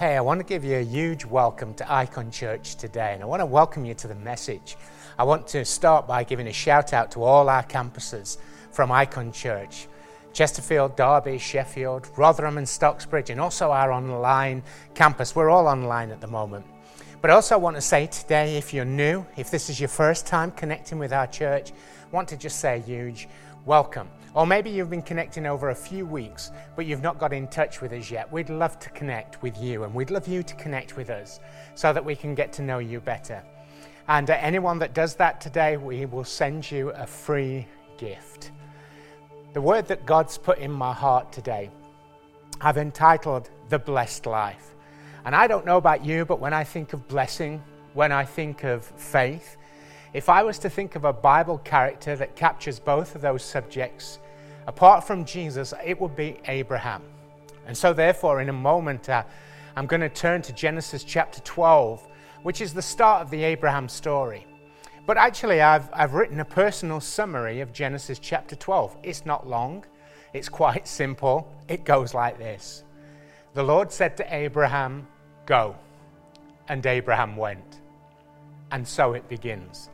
Hey, I want to give you a huge welcome to Icon Church today, and I want to welcome you to the message. I want to start by giving a shout out to all our campuses from Icon Church Chesterfield, Derby, Sheffield, Rotherham, and Stocksbridge, and also our online campus. We're all online at the moment. But I also want to say today, if you're new, if this is your first time connecting with our church, I want to just say a huge welcome. Or maybe you've been connecting over a few weeks, but you've not got in touch with us yet. We'd love to connect with you, and we'd love you to connect with us so that we can get to know you better. And uh, anyone that does that today, we will send you a free gift. The word that God's put in my heart today, I've entitled The Blessed Life. And I don't know about you, but when I think of blessing, when I think of faith, if I was to think of a Bible character that captures both of those subjects, apart from Jesus, it would be Abraham. And so, therefore, in a moment, uh, I'm going to turn to Genesis chapter 12, which is the start of the Abraham story. But actually, I've, I've written a personal summary of Genesis chapter 12. It's not long, it's quite simple. It goes like this The Lord said to Abraham, Go. And Abraham went. And so it begins.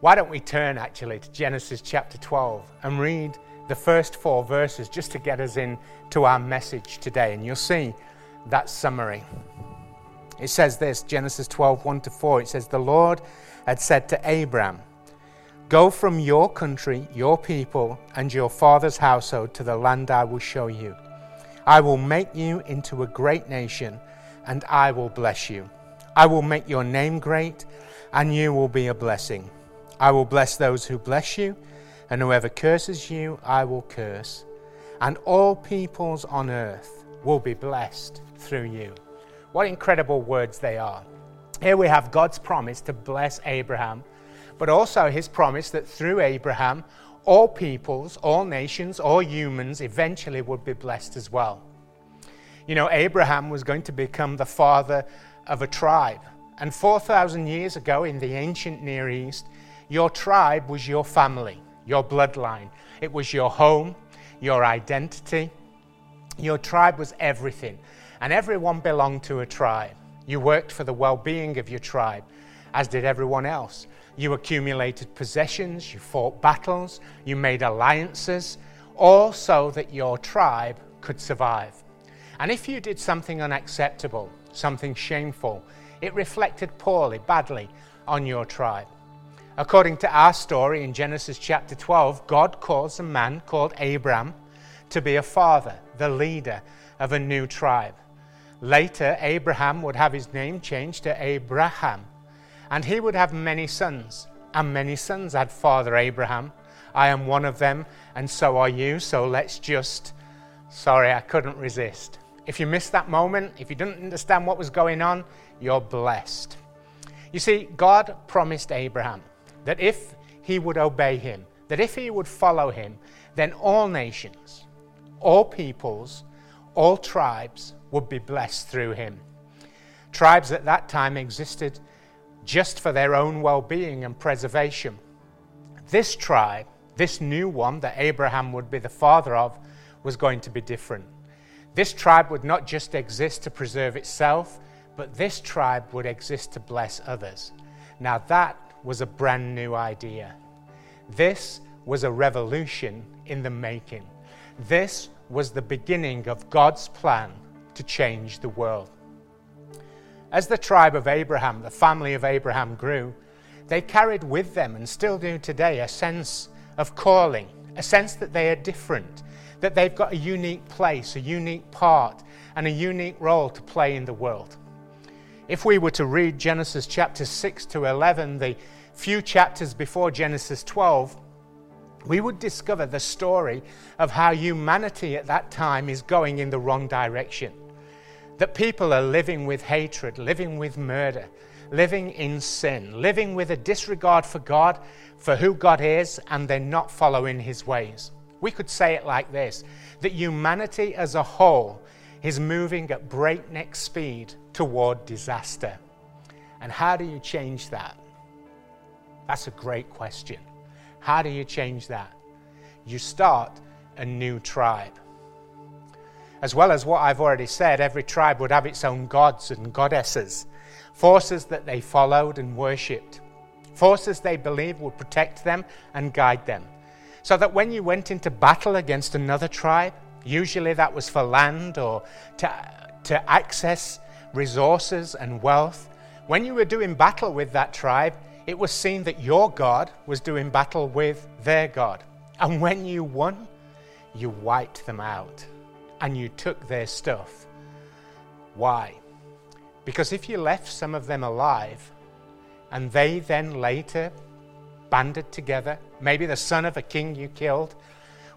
Why don't we turn actually to Genesis chapter 12 and read the first four verses just to get us into our message today? And you'll see that summary. It says this Genesis 12 1 to 4. It says, The Lord had said to Abram, Go from your country, your people, and your father's household to the land I will show you. I will make you into a great nation, and I will bless you. I will make your name great, and you will be a blessing. I will bless those who bless you, and whoever curses you, I will curse. And all peoples on earth will be blessed through you. What incredible words they are. Here we have God's promise to bless Abraham, but also his promise that through Abraham, all peoples, all nations, all humans eventually would be blessed as well. You know, Abraham was going to become the father of a tribe. And 4,000 years ago in the ancient Near East, your tribe was your family, your bloodline. It was your home, your identity. Your tribe was everything, and everyone belonged to a tribe. You worked for the well being of your tribe, as did everyone else. You accumulated possessions, you fought battles, you made alliances, all so that your tribe could survive. And if you did something unacceptable, something shameful, it reflected poorly, badly on your tribe. According to our story in Genesis chapter 12, God calls a man called Abram to be a father, the leader of a new tribe. Later, Abraham would have his name changed to Abraham, and he would have many sons. And many sons had Father Abraham. I am one of them, and so are you, so let's just. Sorry, I couldn't resist. If you missed that moment, if you didn't understand what was going on, you're blessed. You see, God promised Abraham that if he would obey him, that if he would follow him, then all nations, all peoples, all tribes would be blessed through him. Tribes at that time existed just for their own well being and preservation. This tribe, this new one that Abraham would be the father of, was going to be different. This tribe would not just exist to preserve itself, but this tribe would exist to bless others. Now, that was a brand new idea. This was a revolution in the making. This was the beginning of God's plan to change the world. As the tribe of Abraham, the family of Abraham grew, they carried with them, and still do today, a sense of calling, a sense that they are different, that they've got a unique place, a unique part, and a unique role to play in the world. If we were to read Genesis chapter 6 to 11, the few chapters before Genesis 12, we would discover the story of how humanity at that time is going in the wrong direction. that people are living with hatred, living with murder, living in sin, living with a disregard for God, for who God is, and they're not following his ways. We could say it like this that humanity as a whole is moving at breakneck speed toward disaster. And how do you change that? That's a great question. How do you change that? You start a new tribe. As well as what I've already said, every tribe would have its own gods and goddesses, forces that they followed and worshipped, forces they believed would protect them and guide them. So that when you went into battle against another tribe, usually that was for land or to, to access resources and wealth, when you were doing battle with that tribe, it was seen that your God was doing battle with their God. And when you won, you wiped them out and you took their stuff. Why? Because if you left some of them alive and they then later banded together, maybe the son of a king you killed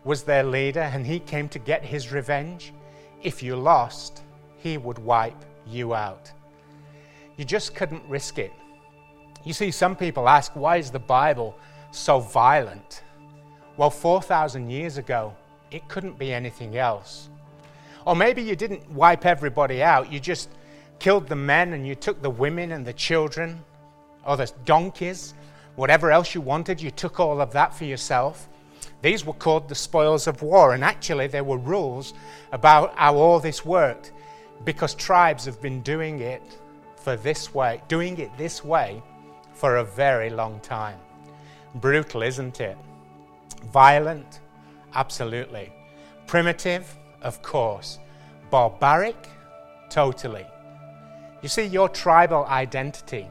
was their leader and he came to get his revenge, if you lost, he would wipe you out. You just couldn't risk it. You see, some people ask, why is the Bible so violent? Well, 4,000 years ago, it couldn't be anything else. Or maybe you didn't wipe everybody out, you just killed the men and you took the women and the children or the donkeys, whatever else you wanted, you took all of that for yourself. These were called the spoils of war, and actually, there were rules about how all this worked because tribes have been doing it for this way, doing it this way for a very long time. Brutal, isn't it? Violent? Absolutely. Primitive? Of course. Barbaric? Totally. You see, your tribal identity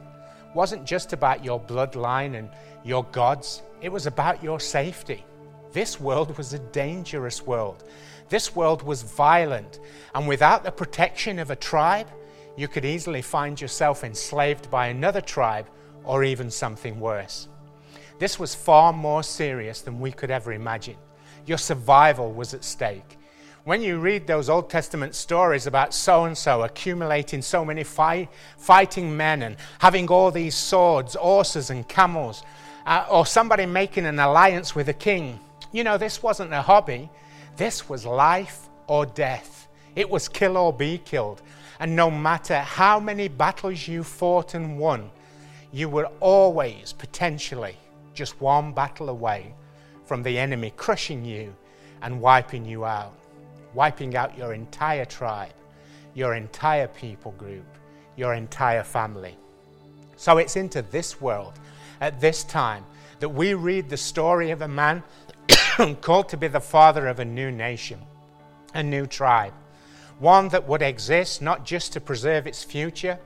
wasn't just about your bloodline and your gods, it was about your safety. This world was a dangerous world. This world was violent, and without the protection of a tribe, you could easily find yourself enslaved by another tribe or even something worse. This was far more serious than we could ever imagine. Your survival was at stake. When you read those Old Testament stories about so and so accumulating so many fight, fighting men and having all these swords, horses, and camels, uh, or somebody making an alliance with a king, you know, this wasn't a hobby. This was life or death. It was kill or be killed. And no matter how many battles you fought and won, you were always potentially just one battle away from the enemy crushing you and wiping you out, wiping out your entire tribe, your entire people group, your entire family. So it's into this world at this time that we read the story of a man called to be the father of a new nation, a new tribe, one that would exist not just to preserve its future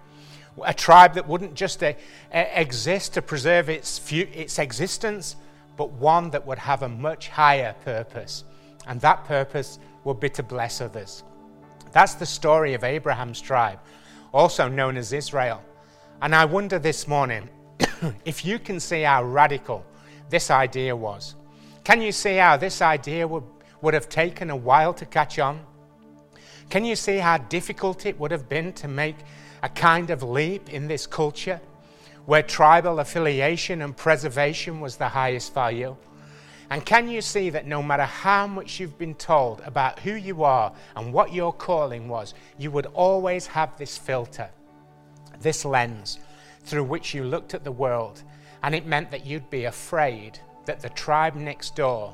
a tribe that wouldn't just uh, exist to preserve its, its existence, but one that would have a much higher purpose. And that purpose would be to bless others. That's the story of Abraham's tribe, also known as Israel. And I wonder this morning if you can see how radical this idea was. Can you see how this idea would, would have taken a while to catch on? Can you see how difficult it would have been to make a kind of leap in this culture where tribal affiliation and preservation was the highest value? And can you see that no matter how much you've been told about who you are and what your calling was, you would always have this filter, this lens through which you looked at the world, and it meant that you'd be afraid that the tribe next door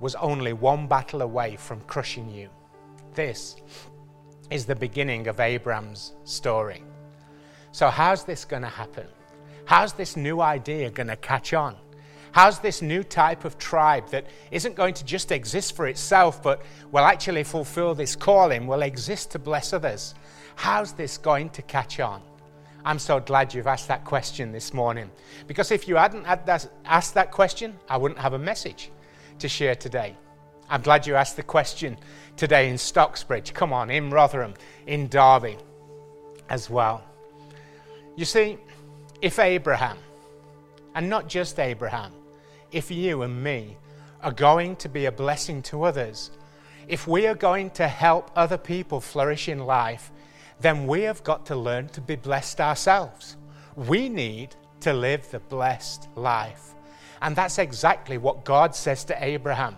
was only one battle away from crushing you. This is the beginning of Abram's story. So, how's this going to happen? How's this new idea going to catch on? How's this new type of tribe that isn't going to just exist for itself, but will actually fulfill this calling, will exist to bless others? How's this going to catch on? I'm so glad you've asked that question this morning. Because if you hadn't had that, asked that question, I wouldn't have a message to share today. I'm glad you asked the question today in Stocksbridge. Come on, in Rotherham, in Derby as well. You see, if Abraham, and not just Abraham, if you and me are going to be a blessing to others, if we are going to help other people flourish in life, then we have got to learn to be blessed ourselves. We need to live the blessed life. And that's exactly what God says to Abraham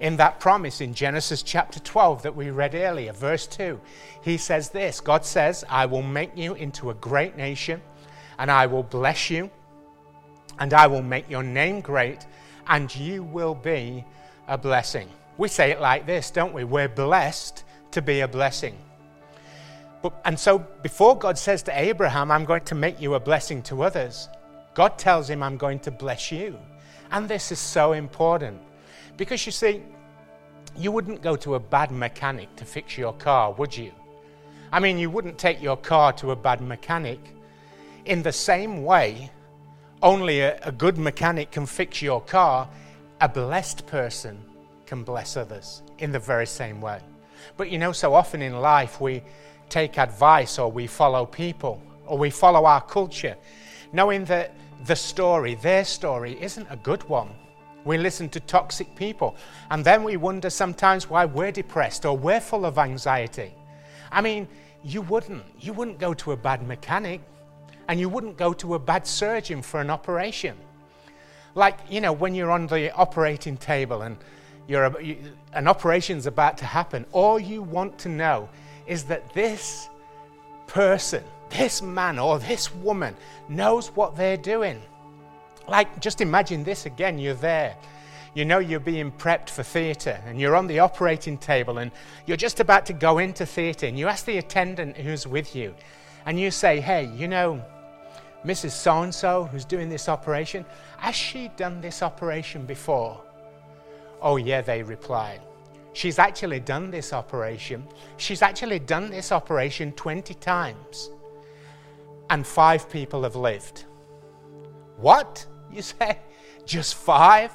in that promise in Genesis chapter 12 that we read earlier, verse 2. He says this God says, I will make you into a great nation, and I will bless you, and I will make your name great, and you will be a blessing. We say it like this, don't we? We're blessed to be a blessing. But, and so, before God says to Abraham, I'm going to make you a blessing to others, God tells him, I'm going to bless you. And this is so important because you see, you wouldn't go to a bad mechanic to fix your car, would you? I mean, you wouldn't take your car to a bad mechanic. In the same way, only a, a good mechanic can fix your car, a blessed person can bless others in the very same way. But you know, so often in life we take advice or we follow people or we follow our culture, knowing that the story, their story, isn't a good one. We listen to toxic people and then we wonder sometimes why we're depressed or we're full of anxiety. I mean, you wouldn't. You wouldn't go to a bad mechanic and you wouldn't go to a bad surgeon for an operation. Like, you know, when you're on the operating table and you're, you, an operation's about to happen, all you want to know is that this person, this man or this woman knows what they're doing. Like, just imagine this again you're there. You know you're being prepped for theatre and you're on the operating table and you're just about to go into theatre and you ask the attendant who's with you and you say, Hey, you know, Mrs. So and so who's doing this operation, has she done this operation before? Oh, yeah, they replied. She's actually done this operation. She's actually done this operation 20 times. And five people have lived. What? You say? Just five?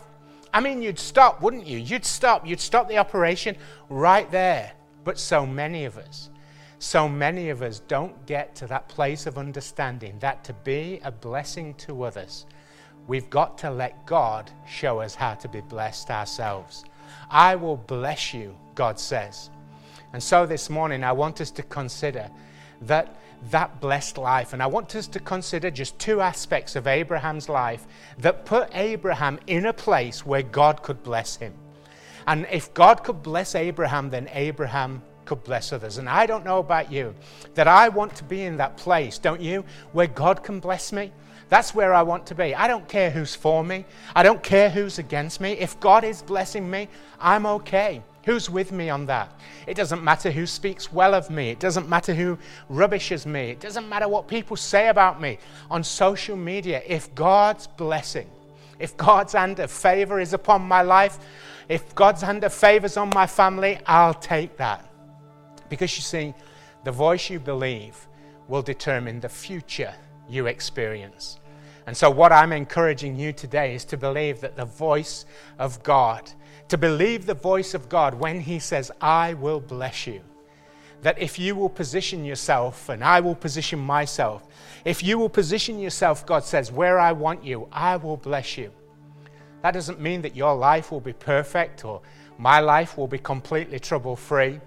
I mean, you'd stop, wouldn't you? You'd stop. You'd stop the operation right there. But so many of us, so many of us don't get to that place of understanding that to be a blessing to others, we've got to let God show us how to be blessed ourselves. I will bless you, God says. And so this morning, I want us to consider that that blessed life. And I want us to consider just two aspects of Abraham's life that put Abraham in a place where God could bless him. And if God could bless Abraham, then Abraham could bless others. And I don't know about you, that I want to be in that place, don't you, where God can bless me? That's where I want to be. I don't care who's for me, I don't care who's against me. If God is blessing me, I'm okay. Who's with me on that? It doesn't matter who speaks well of me. It doesn't matter who rubbishes me. It doesn't matter what people say about me on social media. If God's blessing, if God's hand of favor is upon my life, if God's hand of favor is on my family, I'll take that. Because you see, the voice you believe will determine the future you experience. And so, what I'm encouraging you today is to believe that the voice of God to believe the voice of God when He says, I will bless you. That if you will position yourself and I will position myself, if you will position yourself, God says, where I want you, I will bless you. That doesn't mean that your life will be perfect or my life will be completely trouble free.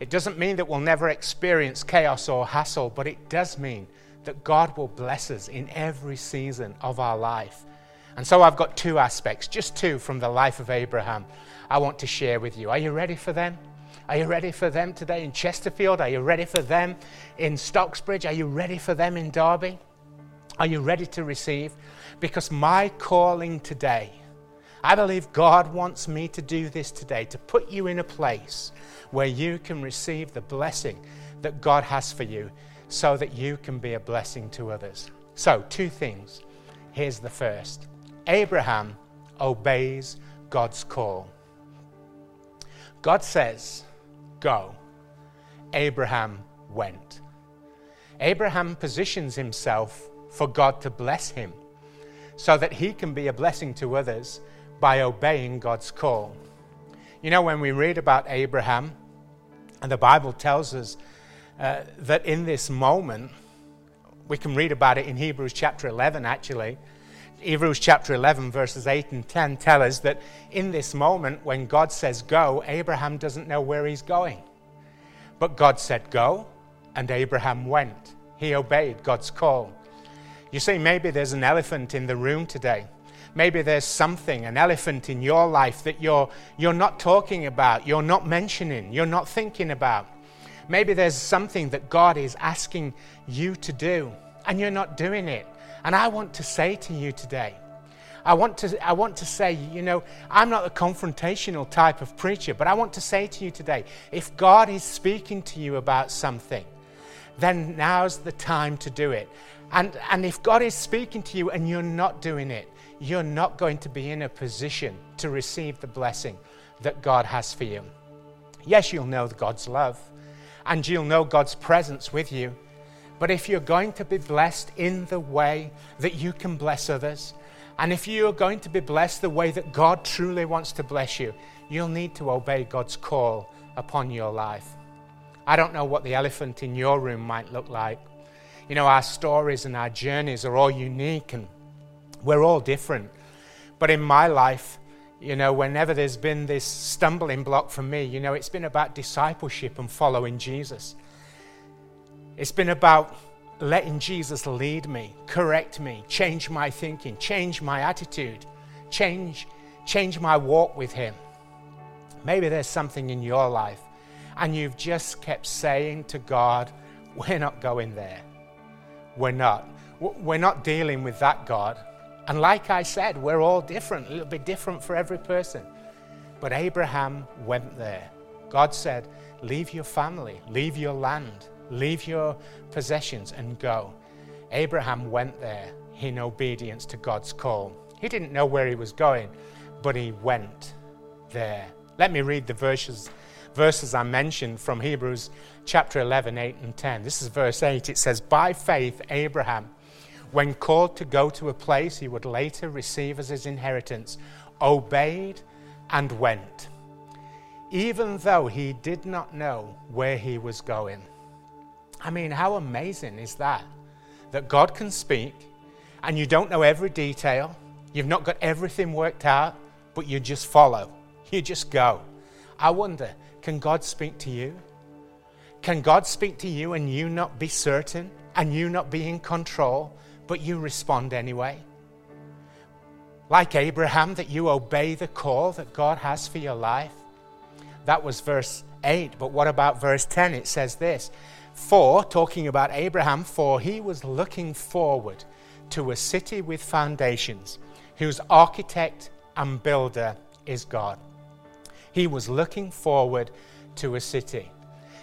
It doesn't mean that we'll never experience chaos or hassle, but it does mean that God will bless us in every season of our life. And so I've got two aspects, just two from the life of Abraham, I want to share with you. Are you ready for them? Are you ready for them today in Chesterfield? Are you ready for them in Stocksbridge? Are you ready for them in Derby? Are you ready to receive? Because my calling today, I believe God wants me to do this today, to put you in a place where you can receive the blessing that God has for you so that you can be a blessing to others. So, two things. Here's the first Abraham obeys God's call. God says, Go. Abraham went. Abraham positions himself for God to bless him so that he can be a blessing to others by obeying God's call. You know, when we read about Abraham, and the Bible tells us uh, that in this moment, we can read about it in Hebrews chapter 11 actually Hebrews chapter 11, verses 8 and 10 tell us that in this moment, when God says go, Abraham doesn't know where he's going. But God said go, and Abraham went. He obeyed God's call. You see, maybe there's an elephant in the room today. Maybe there's something, an elephant in your life that you're, you're not talking about, you're not mentioning, you're not thinking about. Maybe there's something that God is asking you to do, and you're not doing it. And I want to say to you today, I want to, I want to say, you know, I'm not a confrontational type of preacher, but I want to say to you today if God is speaking to you about something, then now's the time to do it. And, and if God is speaking to you and you're not doing it, you're not going to be in a position to receive the blessing that God has for you. Yes, you'll know God's love and you'll know God's presence with you. But if you're going to be blessed in the way that you can bless others, and if you're going to be blessed the way that God truly wants to bless you, you'll need to obey God's call upon your life. I don't know what the elephant in your room might look like. You know, our stories and our journeys are all unique and we're all different. But in my life, you know, whenever there's been this stumbling block for me, you know, it's been about discipleship and following Jesus. It's been about letting Jesus lead me, correct me, change my thinking, change my attitude, change, change my walk with Him. Maybe there's something in your life and you've just kept saying to God, We're not going there. We're not. We're not dealing with that God. And like I said, we're all different. It'll be different for every person. But Abraham went there. God said, Leave your family, leave your land, leave your possessions, and go. Abraham went there in obedience to God's call. He didn't know where he was going, but he went there. Let me read the verses, verses I mentioned from Hebrews chapter 11, 8, and 10. This is verse 8. It says, By faith, Abraham when called to go to a place he would later receive as his inheritance, obeyed and went, even though he did not know where he was going. I mean, how amazing is that? That God can speak and you don't know every detail, you've not got everything worked out, but you just follow, you just go. I wonder, can God speak to you? Can God speak to you and you not be certain and you not be in control? But you respond anyway. Like Abraham, that you obey the call that God has for your life. That was verse 8, but what about verse 10? It says this For, talking about Abraham, for he was looking forward to a city with foundations, whose architect and builder is God. He was looking forward to a city.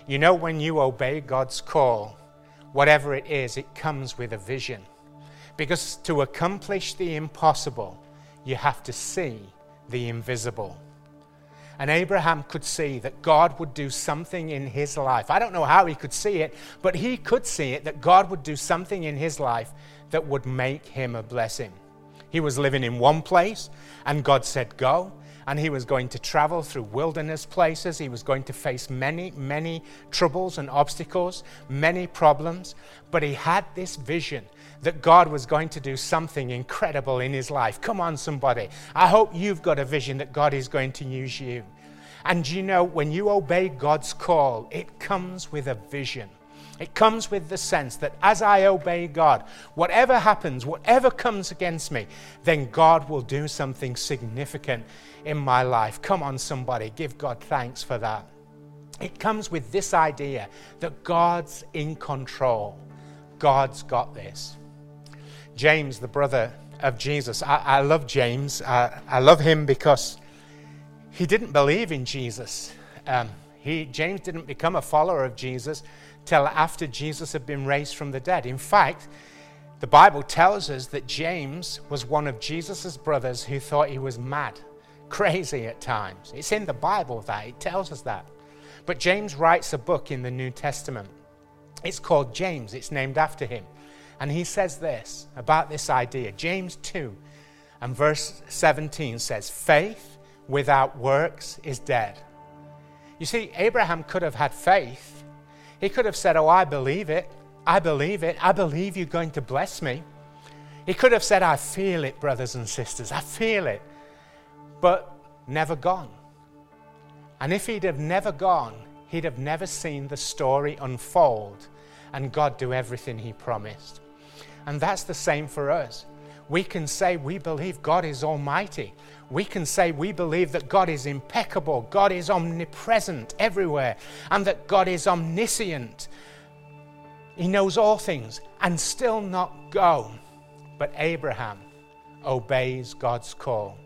You know, when you obey God's call, whatever it is, it comes with a vision. Because to accomplish the impossible, you have to see the invisible. And Abraham could see that God would do something in his life. I don't know how he could see it, but he could see it that God would do something in his life that would make him a blessing. He was living in one place, and God said, Go and he was going to travel through wilderness places. He was going to face many, many troubles and obstacles, many problems. But he had this vision that God was going to do something incredible in his life. Come on, somebody. I hope you've got a vision that God is going to use you. And you know, when you obey God's call, it comes with a vision. It comes with the sense that as I obey God, whatever happens, whatever comes against me, then God will do something significant in my life. Come on, somebody, give God thanks for that. It comes with this idea that God's in control, God's got this. James, the brother of Jesus, I, I love James. I, I, love him because he didn't believe in Jesus. Um, he, James didn't become a follower of Jesus till after Jesus had been raised from the dead. In fact, the Bible tells us that James was one of Jesus' brothers who thought he was mad, crazy at times. It's in the Bible that it tells us that. But James writes a book in the New Testament. It's called James, it's named after him. And he says this about this idea. James 2 and verse 17 says, Faith without works is dead. You see, Abraham could have had faith he could have said, Oh, I believe it. I believe it. I believe you're going to bless me. He could have said, I feel it, brothers and sisters, I feel it, but never gone. And if he'd have never gone, he'd have never seen the story unfold and God do everything he promised. And that's the same for us. We can say we believe God is almighty. We can say we believe that God is impeccable, God is omnipresent everywhere, and that God is omniscient. He knows all things, and still not go. But Abraham obeys God's call.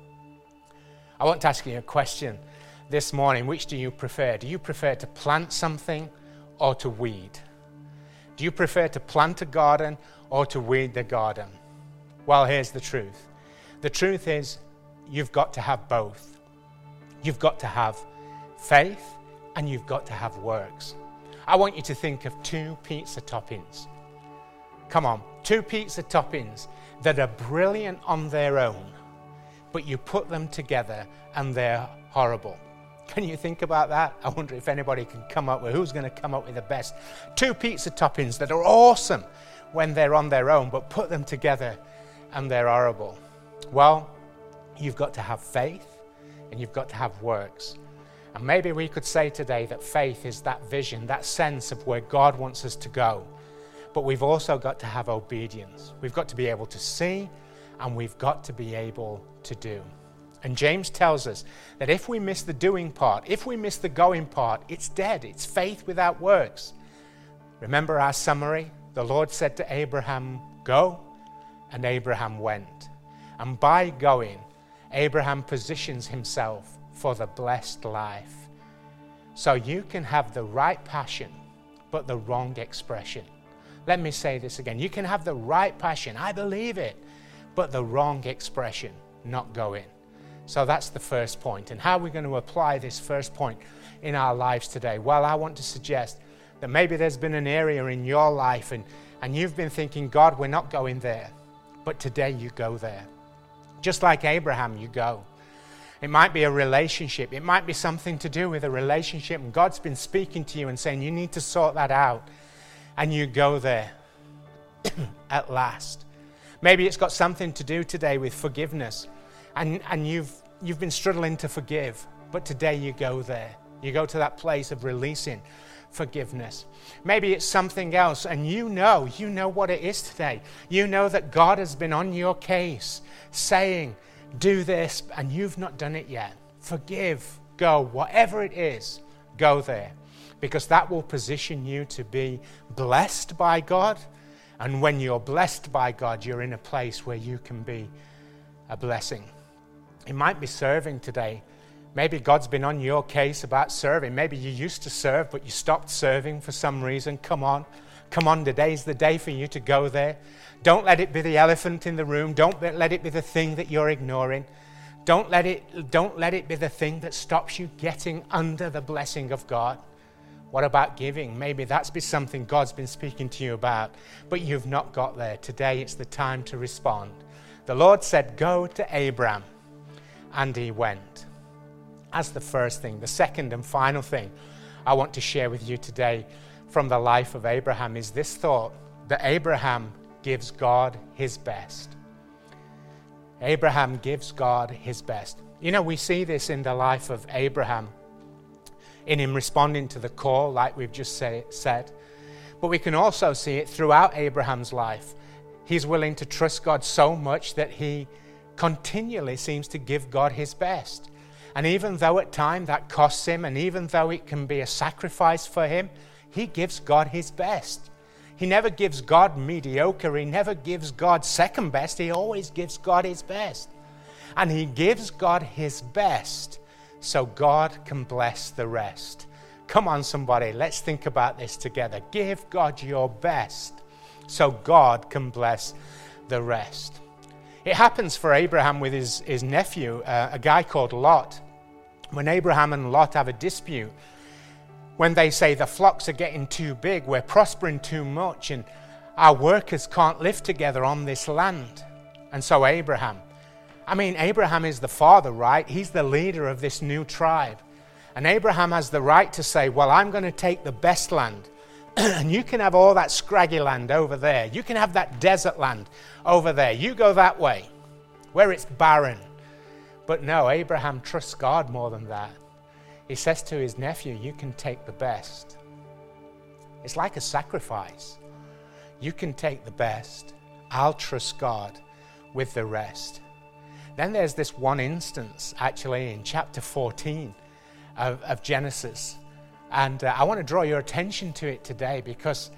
I want to ask you a question this morning. Which do you prefer? Do you prefer to plant something or to weed? Do you prefer to plant a garden or to weed the garden? Well, here's the truth the truth is, you've got to have both. You've got to have faith and you've got to have works. I want you to think of two pizza toppings. Come on, two pizza toppings that are brilliant on their own, but you put them together and they're horrible. Can you think about that? I wonder if anybody can come up with who's going to come up with the best. Two pizza toppings that are awesome when they're on their own, but put them together and they're horrible. Well, you've got to have faith and you've got to have works. And maybe we could say today that faith is that vision, that sense of where God wants us to go. But we've also got to have obedience. We've got to be able to see and we've got to be able to do. And James tells us that if we miss the doing part, if we miss the going part, it's dead. It's faith without works. Remember our summary? The Lord said to Abraham, Go, and Abraham went. And by going, Abraham positions himself for the blessed life. So you can have the right passion, but the wrong expression. Let me say this again. You can have the right passion, I believe it, but the wrong expression, not going. So that's the first point. And how are we going to apply this first point in our lives today? Well, I want to suggest that maybe there's been an area in your life and, and you've been thinking, God, we're not going there. But today you go there. Just like Abraham, you go. It might be a relationship. It might be something to do with a relationship. And God's been speaking to you and saying, you need to sort that out. And you go there at last. Maybe it's got something to do today with forgiveness and, and you've, you've been struggling to forgive, but today you go there. You go to that place of releasing forgiveness. Maybe it's something else, and you know, you know what it is today. You know that God has been on your case saying, Do this, and you've not done it yet. Forgive, go, whatever it is, go there. Because that will position you to be blessed by God. And when you're blessed by God, you're in a place where you can be a blessing. It might be serving today. Maybe God's been on your case about serving. Maybe you used to serve, but you stopped serving for some reason. Come on. Come on, today's the day for you to go there. Don't let it be the elephant in the room. Don't let it be the thing that you're ignoring. Don't let it, don't let it be the thing that stops you getting under the blessing of God. What about giving? Maybe that's been something God's been speaking to you about, but you've not got there. Today it's the time to respond. The Lord said, Go to Abram and he went. As the first thing. The second and final thing I want to share with you today from the life of Abraham is this thought that Abraham gives God his best. Abraham gives God his best. You know, we see this in the life of Abraham, in him responding to the call, like we've just say, said. But we can also see it throughout Abraham's life. He's willing to trust God so much that he continually seems to give God his best. And even though at times that costs him, and even though it can be a sacrifice for him, he gives God his best. He never gives God mediocre. He never gives God second best. He always gives God his best. And he gives God his best so God can bless the rest. Come on, somebody, let's think about this together. Give God your best so God can bless the rest. It happens for Abraham with his, his nephew, uh, a guy called Lot. When Abraham and Lot have a dispute, when they say the flocks are getting too big, we're prospering too much, and our workers can't live together on this land. And so Abraham, I mean, Abraham is the father, right? He's the leader of this new tribe. And Abraham has the right to say, Well, I'm going to take the best land and you can have all that scraggy land over there. You can have that desert land over there. You go that way, where it's barren. But no, Abraham trusts God more than that. He says to his nephew, You can take the best. It's like a sacrifice. You can take the best. I'll trust God with the rest. Then there's this one instance, actually, in chapter 14 of, of Genesis. And uh, I want to draw your attention to it today because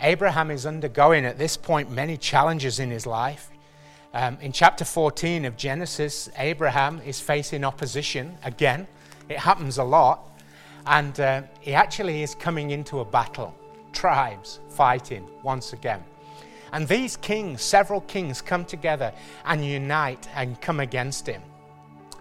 Abraham is undergoing at this point many challenges in his life. Um, in chapter 14 of Genesis, Abraham is facing opposition again. It happens a lot. And uh, he actually is coming into a battle, tribes fighting once again. And these kings, several kings, come together and unite and come against him.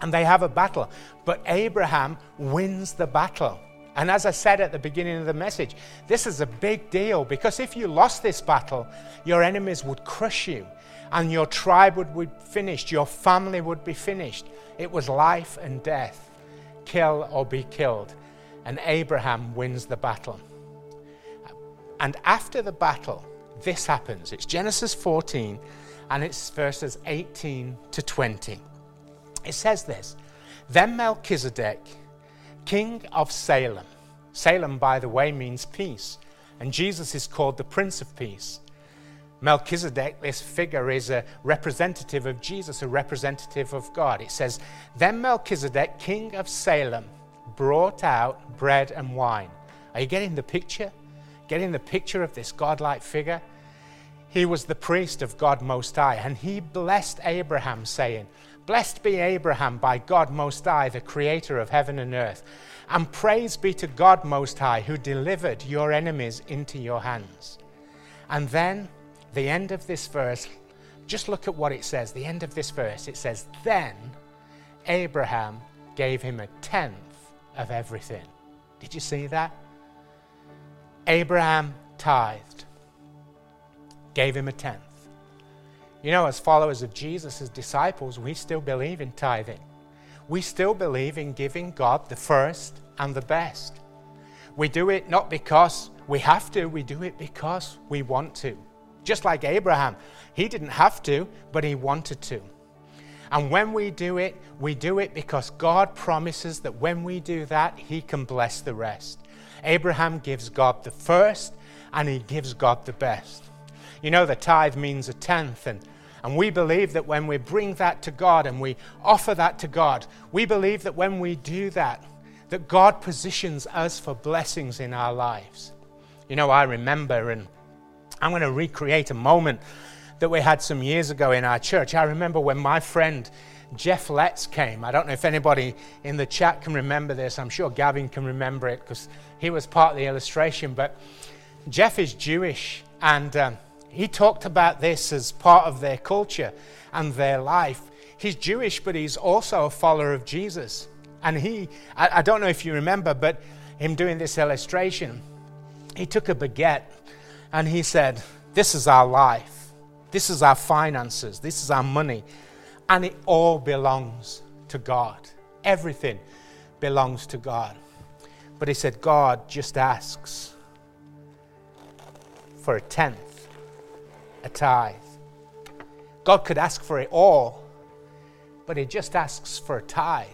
And they have a battle. But Abraham wins the battle. And as I said at the beginning of the message, this is a big deal because if you lost this battle, your enemies would crush you and your tribe would be finished, your family would be finished. It was life and death, kill or be killed. And Abraham wins the battle. And after the battle, this happens. It's Genesis 14 and it's verses 18 to 20. It says this Then Melchizedek, king of Salem, Salem, by the way, means peace, and Jesus is called the Prince of Peace. Melchizedek, this figure, is a representative of Jesus, a representative of God. It says, Then Melchizedek, king of Salem, brought out bread and wine. Are you getting the picture? Getting the picture of this godlike figure? He was the priest of God Most High, and he blessed Abraham, saying, Blessed be Abraham by God Most High, the creator of heaven and earth. And praise be to God Most High, who delivered your enemies into your hands. And then, the end of this verse, just look at what it says. The end of this verse, it says, Then Abraham gave him a tenth of everything. Did you see that? Abraham tithed, gave him a tenth. You know, as followers of Jesus, as disciples, we still believe in tithing. We still believe in giving God the first and the best. We do it not because we have to, we do it because we want to. Just like Abraham, he didn't have to, but he wanted to. And when we do it, we do it because God promises that when we do that, he can bless the rest. Abraham gives God the first and he gives God the best. You know, the tithe means a tenth, and and we believe that when we bring that to God and we offer that to God, we believe that when we do that, that God positions us for blessings in our lives. You know, I remember, and I'm going to recreate a moment that we had some years ago in our church. I remember when my friend Jeff Letts came. I don't know if anybody in the chat can remember this. I'm sure Gavin can remember it because he was part of the illustration. But Jeff is Jewish, and um, he talked about this as part of their culture and their life. He's Jewish, but he's also a follower of Jesus. And he, I, I don't know if you remember, but him doing this illustration, he took a baguette and he said, This is our life. This is our finances. This is our money. And it all belongs to God. Everything belongs to God. But he said, God just asks for a tenth a tithe. God could ask for it all, but He just asks for a tithe.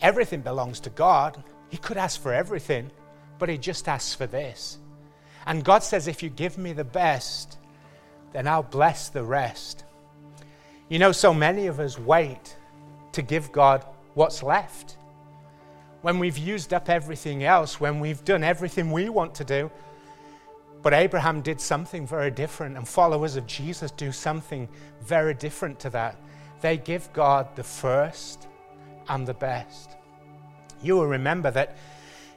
Everything belongs to God. He could ask for everything, but He just asks for this. And God says, If you give me the best, then I'll bless the rest. You know, so many of us wait to give God what's left. When we've used up everything else, when we've done everything we want to do, but Abraham did something very different, and followers of Jesus do something very different to that. They give God the first and the best. You will remember that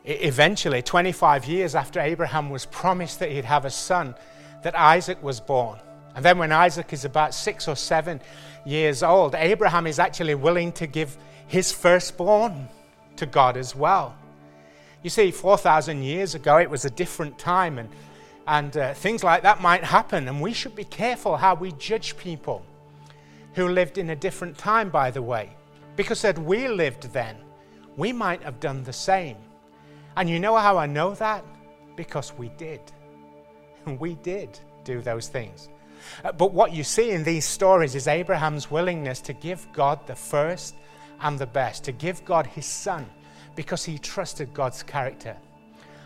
eventually, 25 years after Abraham was promised that he'd have a son, that Isaac was born. And then, when Isaac is about six or seven years old, Abraham is actually willing to give his firstborn to God as well. You see, 4,000 years ago, it was a different time, and and uh, things like that might happen. And we should be careful how we judge people who lived in a different time, by the way, because had we lived then, we might have done the same. And you know how I know that? Because we did. We did do those things. Uh, but what you see in these stories is Abraham's willingness to give God the first and the best, to give God his son, because he trusted God's character.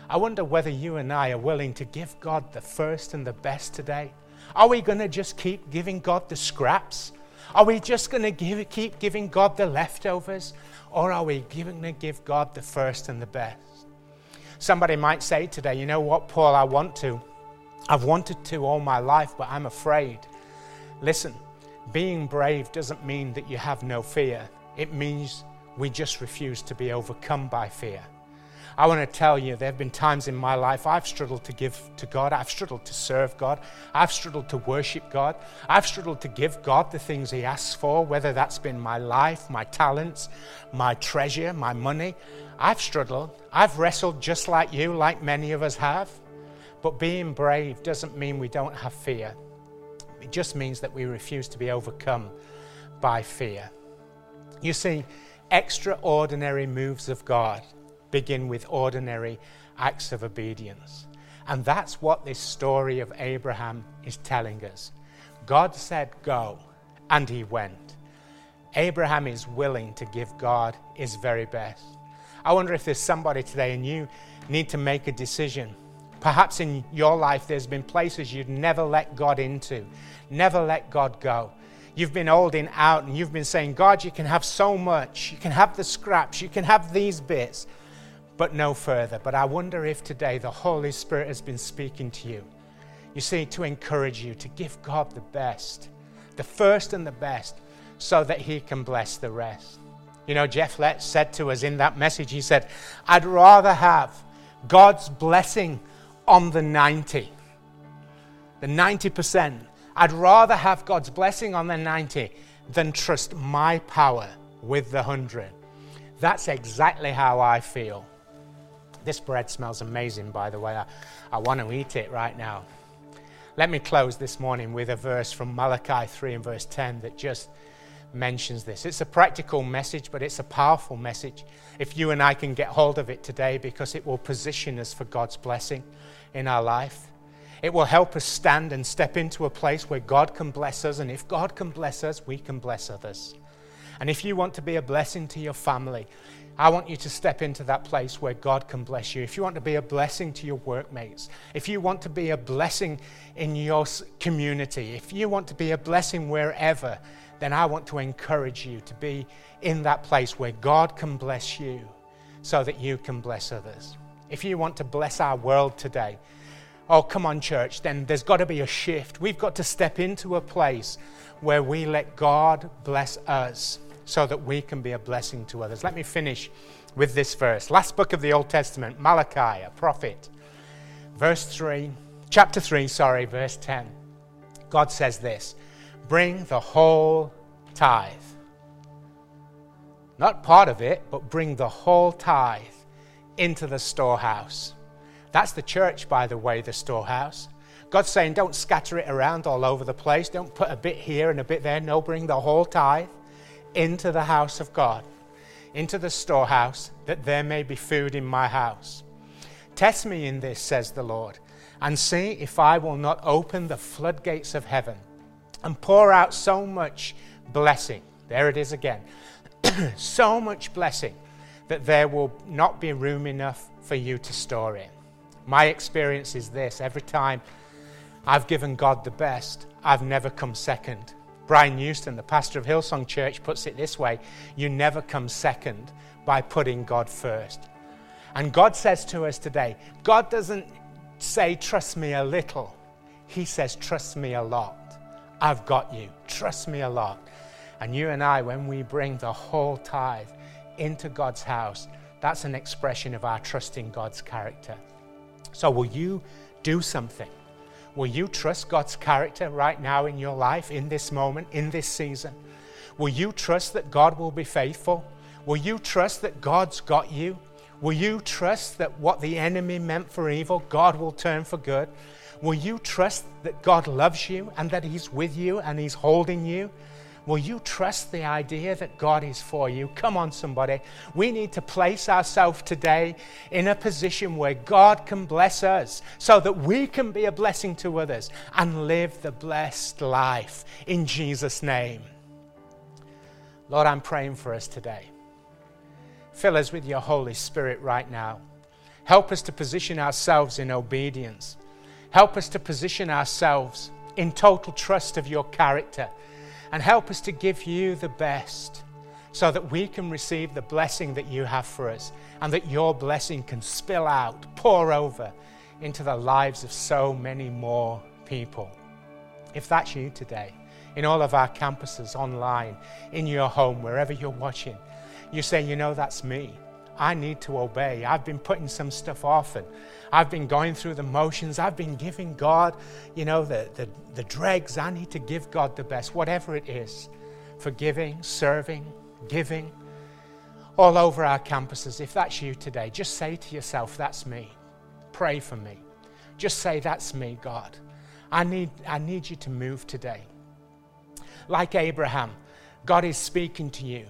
I wonder whether you and I are willing to give God the first and the best today. Are we going to just keep giving God the scraps? Are we just going to keep giving God the leftovers? Or are we going to give God the first and the best? Somebody might say today, you know what, Paul, I want to. I've wanted to all my life, but I'm afraid. Listen, being brave doesn't mean that you have no fear, it means we just refuse to be overcome by fear. I want to tell you, there have been times in my life I've struggled to give to God. I've struggled to serve God. I've struggled to worship God. I've struggled to give God the things He asks for, whether that's been my life, my talents, my treasure, my money. I've struggled. I've wrestled just like you, like many of us have. But being brave doesn't mean we don't have fear, it just means that we refuse to be overcome by fear. You see, extraordinary moves of God begin with ordinary acts of obedience. And that's what this story of Abraham is telling us. God said, Go, and he went. Abraham is willing to give God his very best. I wonder if there's somebody today and you need to make a decision. Perhaps in your life there's been places you'd never let God into, never let God go. You've been holding out and you've been saying, God, you can have so much. You can have the scraps, you can have these bits but no further. But I wonder if today the Holy Spirit has been speaking to you. You see, to encourage you to give God the best, the first and the best, so that He can bless the rest. You know, Jeff Lett said to us in that message, he said, I'd rather have God's blessing on the 90, the 90%. I'd rather have God's blessing on the 90 than trust my power with the 100. That's exactly how I feel. This bread smells amazing, by the way. I, I want to eat it right now. Let me close this morning with a verse from Malachi 3 and verse 10 that just mentions this. It's a practical message, but it's a powerful message if you and I can get hold of it today because it will position us for God's blessing in our life. It will help us stand and step into a place where God can bless us, and if God can bless us, we can bless others. And if you want to be a blessing to your family, I want you to step into that place where God can bless you. If you want to be a blessing to your workmates, if you want to be a blessing in your community, if you want to be a blessing wherever, then I want to encourage you to be in that place where God can bless you so that you can bless others. If you want to bless our world today, oh, come on, church, then there's got to be a shift. We've got to step into a place where we let God bless us so that we can be a blessing to others. Let me finish with this verse. Last book of the Old Testament, Malachi, a prophet. Verse 3, chapter 3, sorry, verse 10. God says this Bring the whole tithe. Not part of it, but bring the whole tithe into the storehouse. That's the church, by the way, the storehouse. God's saying, don't scatter it around all over the place. Don't put a bit here and a bit there. No, bring the whole tithe into the house of God, into the storehouse, that there may be food in my house. Test me in this, says the Lord, and see if I will not open the floodgates of heaven and pour out so much blessing. There it is again. so much blessing that there will not be room enough for you to store it. My experience is this every time I've given God the best, I've never come second. Brian Houston, the pastor of Hillsong Church, puts it this way You never come second by putting God first. And God says to us today, God doesn't say, Trust me a little. He says, Trust me a lot. I've got you. Trust me a lot. And you and I, when we bring the whole tithe into God's house, that's an expression of our trusting God's character. So, will you do something? Will you trust God's character right now in your life, in this moment, in this season? Will you trust that God will be faithful? Will you trust that God's got you? Will you trust that what the enemy meant for evil, God will turn for good? Will you trust that God loves you and that He's with you and He's holding you? Will you trust the idea that God is for you? Come on, somebody. We need to place ourselves today in a position where God can bless us so that we can be a blessing to others and live the blessed life in Jesus' name. Lord, I'm praying for us today. Fill us with your Holy Spirit right now. Help us to position ourselves in obedience. Help us to position ourselves in total trust of your character and help us to give you the best so that we can receive the blessing that you have for us and that your blessing can spill out, pour over into the lives of so many more people. If that's you today, in all of our campuses, online, in your home, wherever you're watching, you say, you know, that's me. I need to obey. I've been putting some stuff off and I've been going through the motions. I've been giving God, you know, the, the, the dregs. I need to give God the best, whatever it is forgiving, serving, giving, all over our campuses. If that's you today, just say to yourself, That's me. Pray for me. Just say, That's me, God. I need, I need you to move today. Like Abraham, God is speaking to you.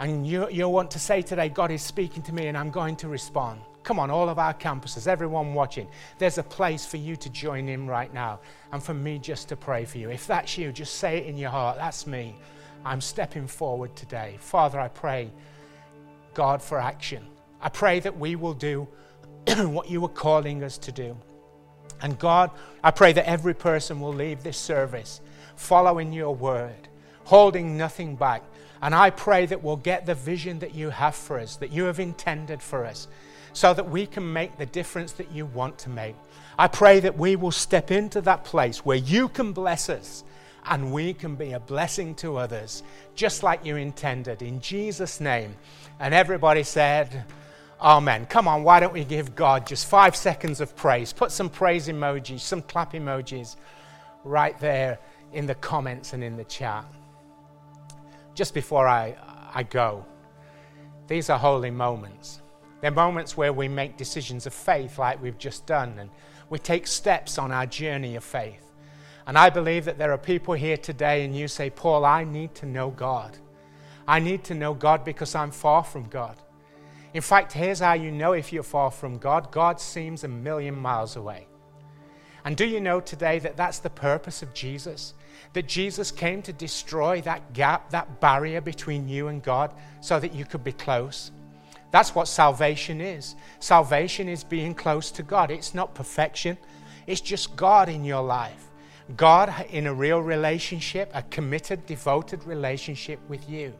And you, you want to say today, God is speaking to me and I'm going to respond. Come on, all of our campuses, everyone watching, there's a place for you to join in right now and for me just to pray for you. If that's you, just say it in your heart. That's me. I'm stepping forward today. Father, I pray, God, for action. I pray that we will do what you are calling us to do. And God, I pray that every person will leave this service following your word, holding nothing back, and I pray that we'll get the vision that you have for us, that you have intended for us, so that we can make the difference that you want to make. I pray that we will step into that place where you can bless us and we can be a blessing to others, just like you intended. In Jesus' name. And everybody said, Amen. Come on, why don't we give God just five seconds of praise? Put some praise emojis, some clap emojis right there in the comments and in the chat just before I, I go, these are holy moments. They're moments where we make decisions of faith, like we've just done, and we take steps on our journey of faith. And I believe that there are people here today, and you say, Paul, I need to know God. I need to know God because I'm far from God. In fact, here's how you know if you're far from God God seems a million miles away. And do you know today that that's the purpose of Jesus? That Jesus came to destroy that gap, that barrier between you and God, so that you could be close. That's what salvation is. Salvation is being close to God. It's not perfection, it's just God in your life. God in a real relationship, a committed, devoted relationship with you.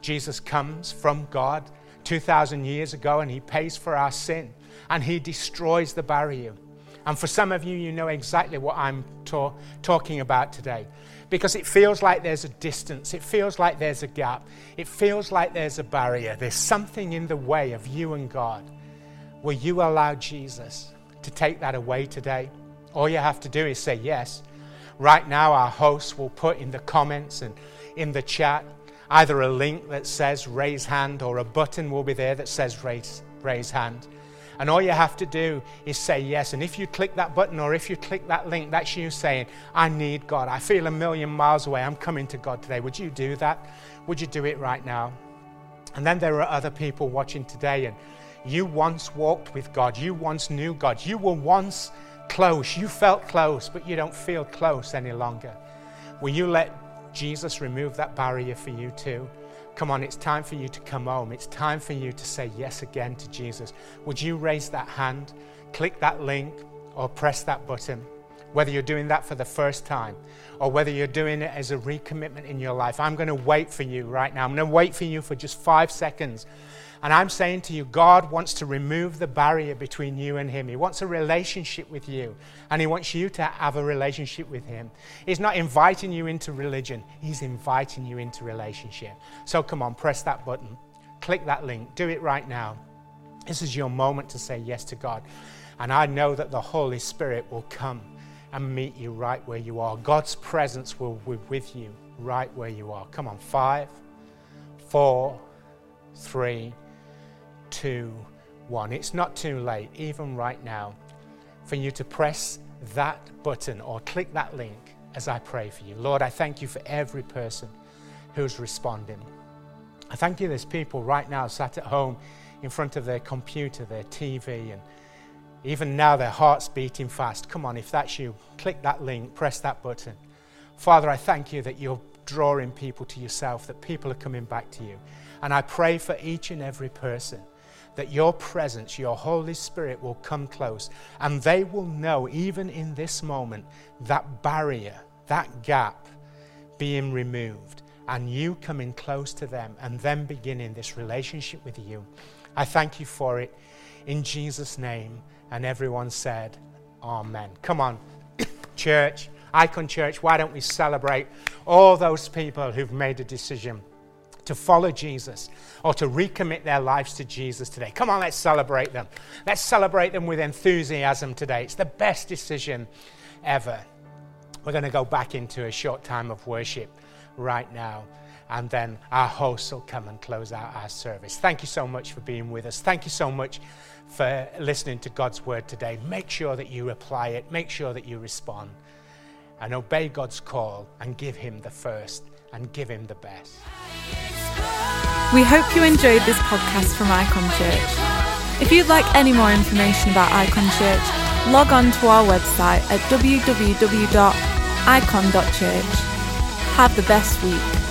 Jesus comes from God 2,000 years ago and he pays for our sin and he destroys the barrier. And for some of you, you know exactly what I'm ta- talking about today. Because it feels like there's a distance, it feels like there's a gap, it feels like there's a barrier. There's something in the way of you and God. Will you allow Jesus to take that away today? All you have to do is say yes. Right now, our hosts will put in the comments and in the chat either a link that says raise hand or a button will be there that says raise, raise hand. And all you have to do is say yes. And if you click that button or if you click that link, that's you saying, I need God. I feel a million miles away. I'm coming to God today. Would you do that? Would you do it right now? And then there are other people watching today, and you once walked with God. You once knew God. You were once close. You felt close, but you don't feel close any longer. Will you let Jesus remove that barrier for you too? Come on, it's time for you to come home. It's time for you to say yes again to Jesus. Would you raise that hand, click that link, or press that button? Whether you're doing that for the first time or whether you're doing it as a recommitment in your life, I'm going to wait for you right now. I'm going to wait for you for just five seconds and I'm saying to you, God wants to remove the barrier between you and Him. He wants a relationship with you, and He wants you to have a relationship with Him. He's not inviting you into religion, He's inviting you into relationship. So come on, press that button, click that link, do it right now. This is your moment to say yes to God. And I know that the Holy Spirit will come and meet you right where you are. God's presence will be with you right where you are. Come on, five, four, three, two, one. It's not too late, even right now, for you to press that button or click that link as I pray for you. Lord, I thank you for every person who's responding. I thank you there's people right now sat at home in front of their computer, their TV, and even now their heart's beating fast. Come on, if that's you, click that link, press that button. Father, I thank you that you're drawing people to yourself, that people are coming back to you. And I pray for each and every person that your presence, your Holy Spirit will come close and they will know, even in this moment, that barrier, that gap being removed and you coming close to them and them beginning this relationship with you. I thank you for it in Jesus' name. And everyone said, Amen. Come on, church, Icon Church, why don't we celebrate all those people who've made a decision to follow Jesus or to recommit their lives to Jesus today? Come on, let's celebrate them. Let's celebrate them with enthusiasm today. It's the best decision ever. We're going to go back into a short time of worship right now and then our hosts will come and close out our service. Thank you so much for being with us. Thank you so much for listening to God's word today. Make sure that you apply it, make sure that you respond, and obey God's call and give Him the first and give Him the best. We hope you enjoyed this podcast from Icon Church. If you'd like any more information about Icon Church, log on to our website at www.icon.church. Have the best week.